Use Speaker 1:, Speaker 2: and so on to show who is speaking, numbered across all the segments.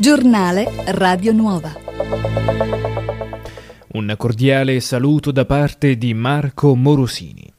Speaker 1: Giornale Radio Nuova.
Speaker 2: Un cordiale saluto da parte di Marco Morosini.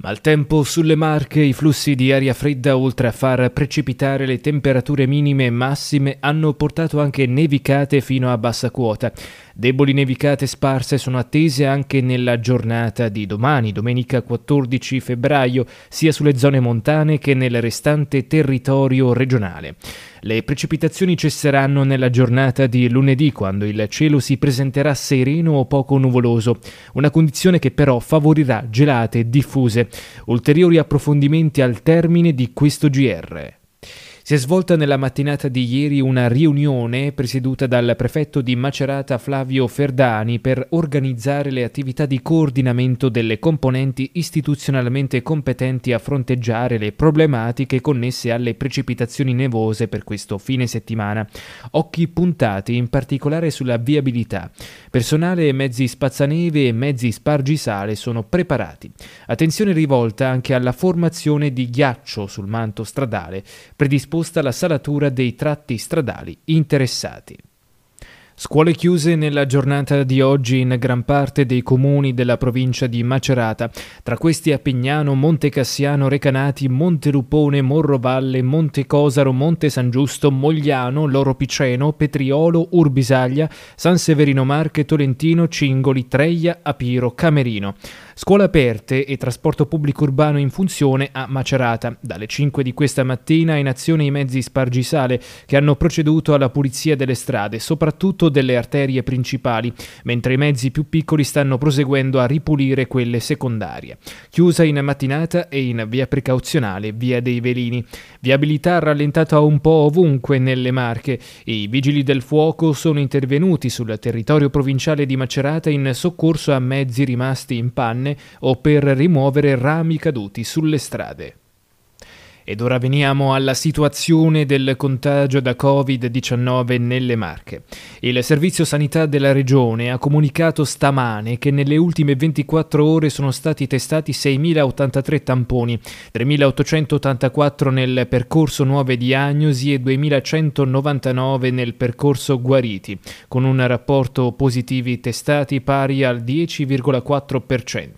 Speaker 2: Maltempo sulle Marche, i flussi di aria fredda, oltre a far precipitare le temperature minime e massime, hanno portato anche nevicate fino a bassa quota. Deboli nevicate sparse sono attese anche nella giornata di domani, domenica 14 febbraio, sia sulle zone montane che nel restante territorio regionale. Le precipitazioni cesseranno nella giornata di lunedì, quando il cielo si presenterà sereno o poco nuvoloso, una condizione che però favorirà gelate diffuse. Ulteriori approfondimenti al termine di questo GR. Si è svolta nella mattinata di ieri una riunione presieduta dal prefetto di Macerata Flavio Ferdani per organizzare le attività di coordinamento delle componenti istituzionalmente competenti a fronteggiare le problematiche connesse alle precipitazioni nevose per questo fine settimana. Occhi puntati in particolare sulla viabilità. Personale e mezzi spazzaneve e mezzi spargisale sono preparati. Attenzione rivolta anche alla formazione di ghiaccio sul manto stradale, predisposto disposta la salatura dei tratti stradali interessati. Scuole chiuse nella giornata di oggi in gran parte dei comuni della provincia di Macerata, tra questi a Pignano, Monte Cassiano, Recanati, Monte Rupone, Morrovalle, Monte Cosaro, Monte San Giusto, Mogliano, Loro Piceno, Petriolo, Urbisaglia, San Severino Marche, Tolentino, Cingoli, Treia, Apiro, Camerino. Scuole aperte e trasporto pubblico urbano in funzione a Macerata. Dalle 5 di questa mattina in azione i mezzi Spargisale che hanno proceduto alla pulizia delle strade, soprattutto delle arterie principali, mentre i mezzi più piccoli stanno proseguendo a ripulire quelle secondarie. Chiusa in mattinata e in via precauzionale via dei Velini. Viabilità rallentata un po' ovunque nelle Marche. I vigili del fuoco sono intervenuti sul territorio provinciale di Macerata in soccorso a mezzi rimasti in panne o per rimuovere rami caduti sulle strade. Ed ora veniamo alla situazione del contagio da Covid-19 nelle Marche. Il Servizio Sanità della Regione ha comunicato stamane che nelle ultime 24 ore sono stati testati 6.083 tamponi, 3.884 nel percorso nuove diagnosi e 2.199 nel percorso guariti, con un rapporto positivi testati pari al 10,4%.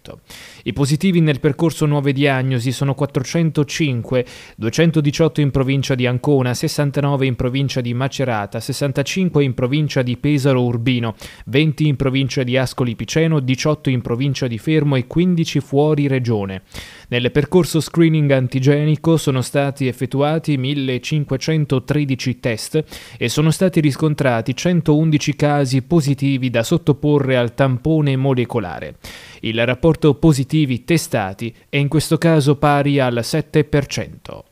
Speaker 2: I positivi nel percorso nuove diagnosi sono 405, 218 in provincia di Ancona, 69 in provincia di Macerata, 65 in provincia di Pesaro Urbino, 20 in provincia di Ascoli Piceno, 18 in provincia di Fermo e 15 fuori regione. Nel percorso screening antigenico sono stati effettuati 1513 test e sono stati riscontrati 111 casi positivi da sottoporre al tampone molecolare. Il rapporto positivi testati è in questo caso pari al 7%.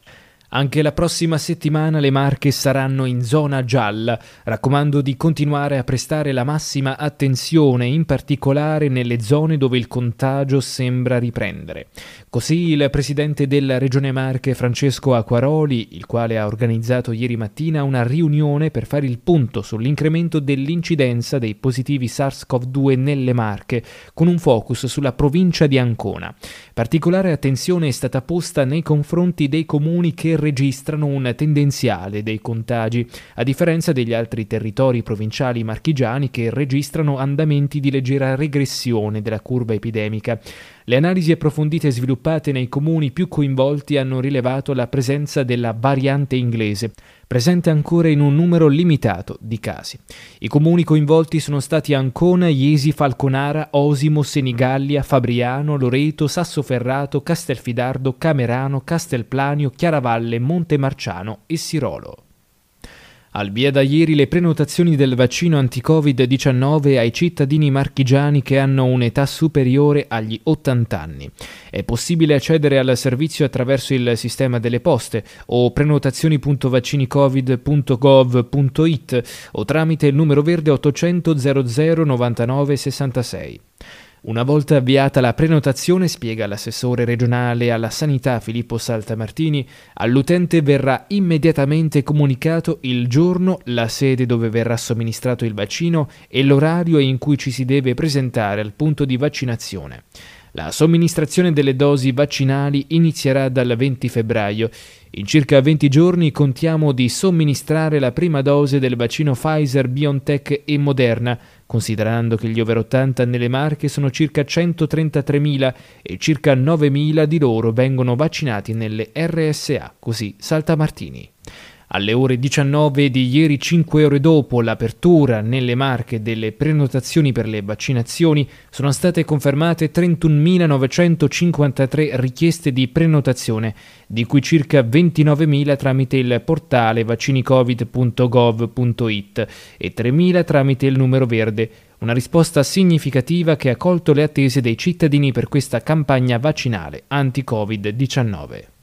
Speaker 2: Anche la prossima settimana le Marche saranno in zona gialla. Raccomando di continuare a prestare la massima attenzione, in particolare nelle zone dove il contagio sembra riprendere. Così il presidente della Regione Marche, Francesco Acquaroli, il quale ha organizzato ieri mattina una riunione per fare il punto sull'incremento dell'incidenza dei positivi SARS-CoV-2 nelle Marche, con un focus sulla provincia di Ancona. Particolare attenzione è stata posta nei confronti dei comuni che registrano un tendenziale dei contagi, a differenza degli altri territori provinciali marchigiani che registrano andamenti di leggera regressione della curva epidemica. Le analisi approfondite sviluppate nei comuni più coinvolti hanno rilevato la presenza della variante inglese, presente ancora in un numero limitato di casi. I comuni coinvolti sono stati Ancona, Iesi, Falconara, Osimo, Senigallia, Fabriano, Loreto, Sassoferrato, Castelfidardo, Camerano, Castelplanio, Chiaravalle, Montemarciano e Sirolo. Al via da ieri le prenotazioni del vaccino anti-Covid-19 ai cittadini marchigiani che hanno un'età superiore agli 80 anni. È possibile accedere al servizio attraverso il sistema delle poste o prenotazioni.vaccinicovid.gov.it o tramite il numero verde 800 00 99 66. Una volta avviata la prenotazione, spiega l'assessore regionale alla sanità Filippo Saltamartini, all'utente verrà immediatamente comunicato il giorno, la sede dove verrà somministrato il vaccino e l'orario in cui ci si deve presentare al punto di vaccinazione. La somministrazione delle dosi vaccinali inizierà dal 20 febbraio. In circa 20 giorni contiamo di somministrare la prima dose del vaccino Pfizer, BioNTech e Moderna, considerando che gli over 80 nelle Marche sono circa 133.000 e circa 9.000 di loro vengono vaccinati nelle RSA, così Salta Martini. Alle ore 19 di ieri, 5 ore dopo l'apertura nelle Marche delle prenotazioni per le vaccinazioni, sono state confermate 31.953 richieste di prenotazione, di cui circa 29.000 tramite il portale vaccinicovid.gov.it e 3.000 tramite il numero verde. Una risposta significativa che ha colto le attese dei cittadini per questa campagna vaccinale anti-Covid-19.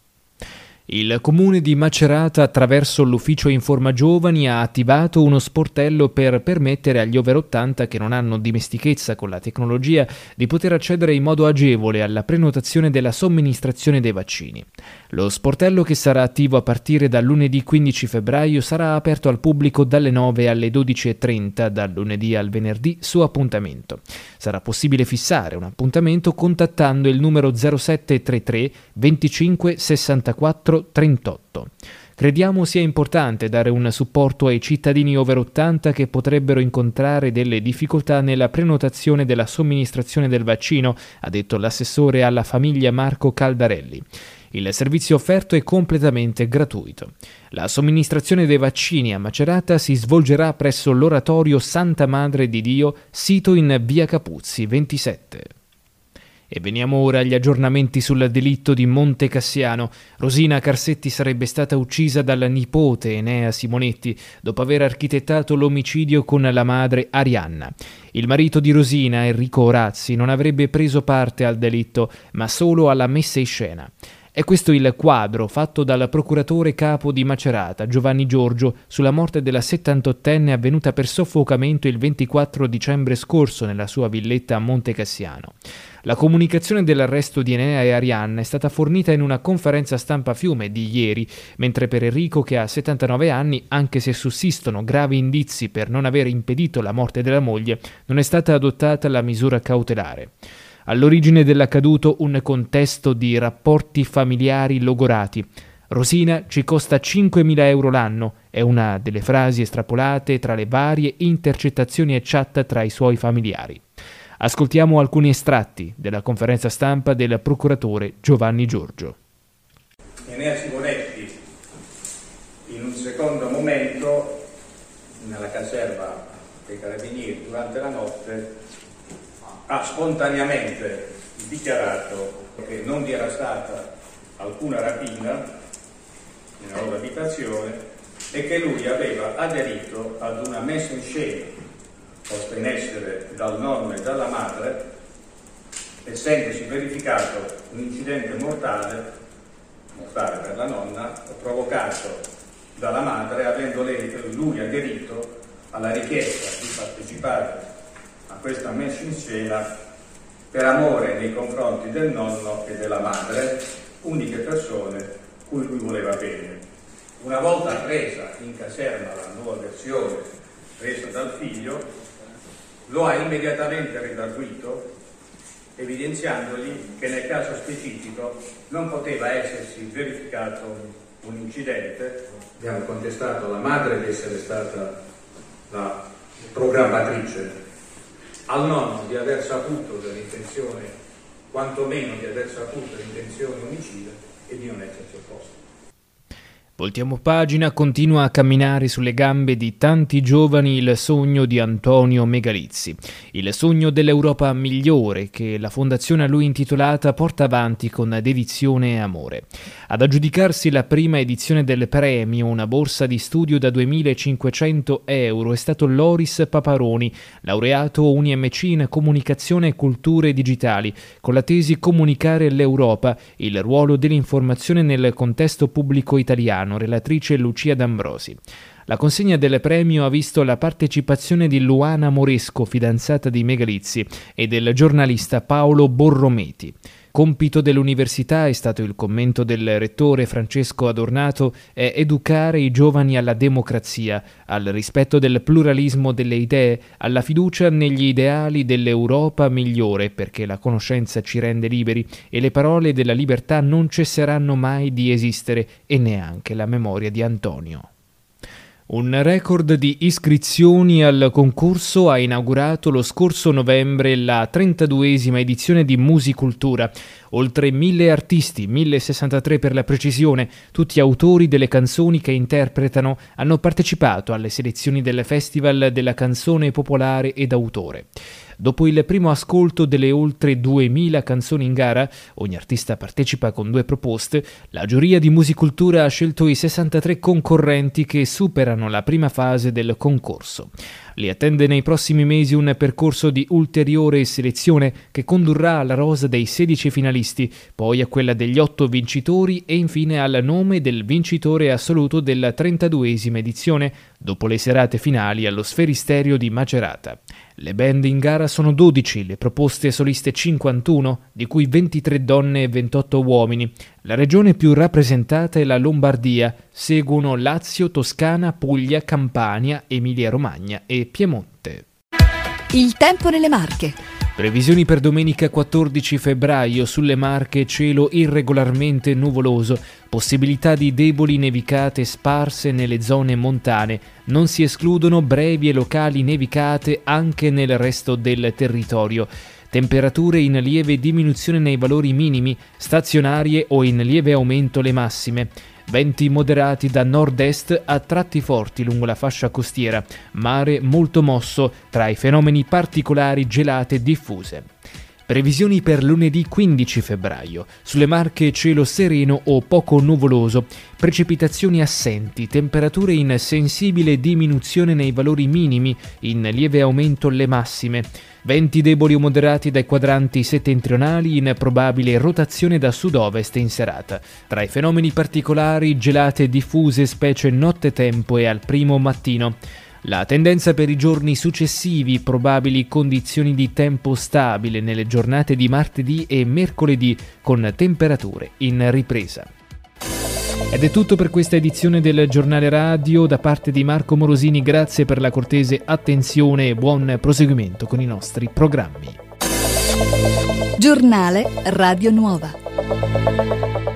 Speaker 2: Il comune di Macerata, attraverso l'ufficio Informa Giovani, ha attivato uno sportello per permettere agli over 80 che non hanno dimestichezza con la tecnologia di poter accedere in modo agevole alla prenotazione della somministrazione dei vaccini. Lo sportello, che sarà attivo a partire dal lunedì 15 febbraio, sarà aperto al pubblico dalle 9 alle 12.30, dal lunedì al venerdì su appuntamento. Sarà possibile fissare un appuntamento contattando il numero 0733 25 64 38. Crediamo sia importante dare un supporto ai cittadini over 80 che potrebbero incontrare delle difficoltà nella prenotazione della somministrazione del vaccino, ha detto l'assessore alla famiglia Marco Caldarelli. Il servizio offerto è completamente gratuito. La somministrazione dei vaccini a Macerata si svolgerà presso l'oratorio Santa Madre di Dio, sito in via Capuzzi 27. E veniamo ora agli aggiornamenti sul delitto di Monte Cassiano. Rosina Carsetti sarebbe stata uccisa dalla nipote Enea Simonetti dopo aver architettato l'omicidio con la madre Arianna. Il marito di Rosina, Enrico Orazzi, non avrebbe preso parte al delitto, ma solo alla messa in scena. È questo il quadro fatto dal procuratore capo di Macerata, Giovanni Giorgio, sulla morte della 78enne avvenuta per soffocamento il 24 dicembre scorso nella sua villetta a Monte Cassiano. La comunicazione dell'arresto di Enea e Arianna è stata fornita in una conferenza stampa Fiume di ieri, mentre per Enrico, che ha 79 anni, anche se sussistono gravi indizi per non aver impedito la morte della moglie, non è stata adottata la misura cautelare. All'origine dell'accaduto un contesto di rapporti familiari logorati. Rosina ci costa 5.000 euro l'anno, è una delle frasi estrapolate tra le varie intercettazioni e chat tra i suoi familiari. Ascoltiamo alcuni estratti della conferenza stampa del procuratore Giovanni Giorgio.
Speaker 3: Enea Simonetti, in un secondo momento, nella caserma dei carabinieri, durante la notte, ha spontaneamente dichiarato che non vi era stata alcuna rapina nella loro abitazione e che lui aveva aderito ad una messa in scena posta in essere dal nonno e dalla madre, essendosi verificato un incidente mortale, mortale per la nonna, provocato dalla madre, avendo lei, lui aderito alla richiesta di partecipare a questa messa in scena per amore nei confronti del nonno e della madre, uniche persone cui lui voleva bene. Una volta presa in caserma la nuova versione presa dal figlio, lo ha immediatamente redarguito evidenziandogli che nel caso specifico non poteva essersi verificato un incidente. Abbiamo contestato alla madre di essere stata la programmatrice, al nonno di aver saputo dell'intenzione, quantomeno di aver saputo l'intenzione omicida e di non essersi opposto.
Speaker 2: Voltiamo pagina, continua a camminare sulle gambe di tanti giovani il sogno di Antonio Megalizzi, il sogno dell'Europa migliore che la fondazione a lui intitolata porta avanti con dedizione e amore. Ad aggiudicarsi la prima edizione del premio, una borsa di studio da 2.500 euro, è stato Loris Paparoni, laureato UniMC in Comunicazione e Culture Digitali, con la tesi Comunicare l'Europa, il ruolo dell'informazione nel contesto pubblico italiano, relatrice Lucia D'Ambrosi. La consegna del premio ha visto la partecipazione di Luana Moresco, fidanzata di Megalizzi, e del giornalista Paolo Borrometi. Compito dell'università, è stato il commento del rettore Francesco Adornato, è educare i giovani alla democrazia, al rispetto del pluralismo delle idee, alla fiducia negli ideali dell'Europa migliore, perché la conoscenza ci rende liberi e le parole della libertà non cesseranno mai di esistere e neanche la memoria di Antonio. Un record di iscrizioni al concorso ha inaugurato lo scorso novembre la 32esima edizione di Musicultura. Oltre mille artisti, 1063 per la precisione, tutti autori delle canzoni che interpretano, hanno partecipato alle selezioni del Festival della canzone popolare ed autore. Dopo il primo ascolto delle oltre 2000 canzoni in gara, ogni artista partecipa con due proposte, la giuria di Musicultura ha scelto i 63 concorrenti che superano la prima fase del concorso. Li attende nei prossimi mesi un percorso di ulteriore selezione che condurrà alla rosa dei 16 finalisti, poi a quella degli 8 vincitori e infine al nome del vincitore assoluto della 32esima edizione, dopo le serate finali allo Sferisterio di Macerata. Le band in gara sono 12, le proposte soliste 51, di cui 23 donne e 28 uomini. La regione più rappresentata è la Lombardia, seguono Lazio, Toscana, Puglia, Campania, Emilia-Romagna e Piemonte.
Speaker 1: Il tempo nelle Marche.
Speaker 2: Previsioni per domenica 14 febbraio sulle Marche cielo irregolarmente nuvoloso, possibilità di deboli nevicate sparse nelle zone montane, non si escludono brevi e locali nevicate anche nel resto del territorio. Temperature in lieve diminuzione nei valori minimi, stazionarie o in lieve aumento le massime. Venti moderati da nord-est a tratti forti lungo la fascia costiera, mare molto mosso tra i fenomeni particolari gelate diffuse. Previsioni per lunedì 15 febbraio. Sulle Marche cielo sereno o poco nuvoloso, precipitazioni assenti, temperature in sensibile diminuzione nei valori minimi, in lieve aumento le massime. Venti deboli o moderati dai quadranti settentrionali in probabile rotazione da sud-ovest in serata. Tra i fenomeni particolari gelate diffuse specie nottetempo e al primo mattino. La tendenza per i giorni successivi, probabili condizioni di tempo stabile nelle giornate di martedì e mercoledì con temperature in ripresa. Ed è tutto per questa edizione del giornale radio da parte di Marco Morosini, grazie per la cortese attenzione e buon proseguimento con i nostri programmi.
Speaker 1: Giornale Radio Nuova.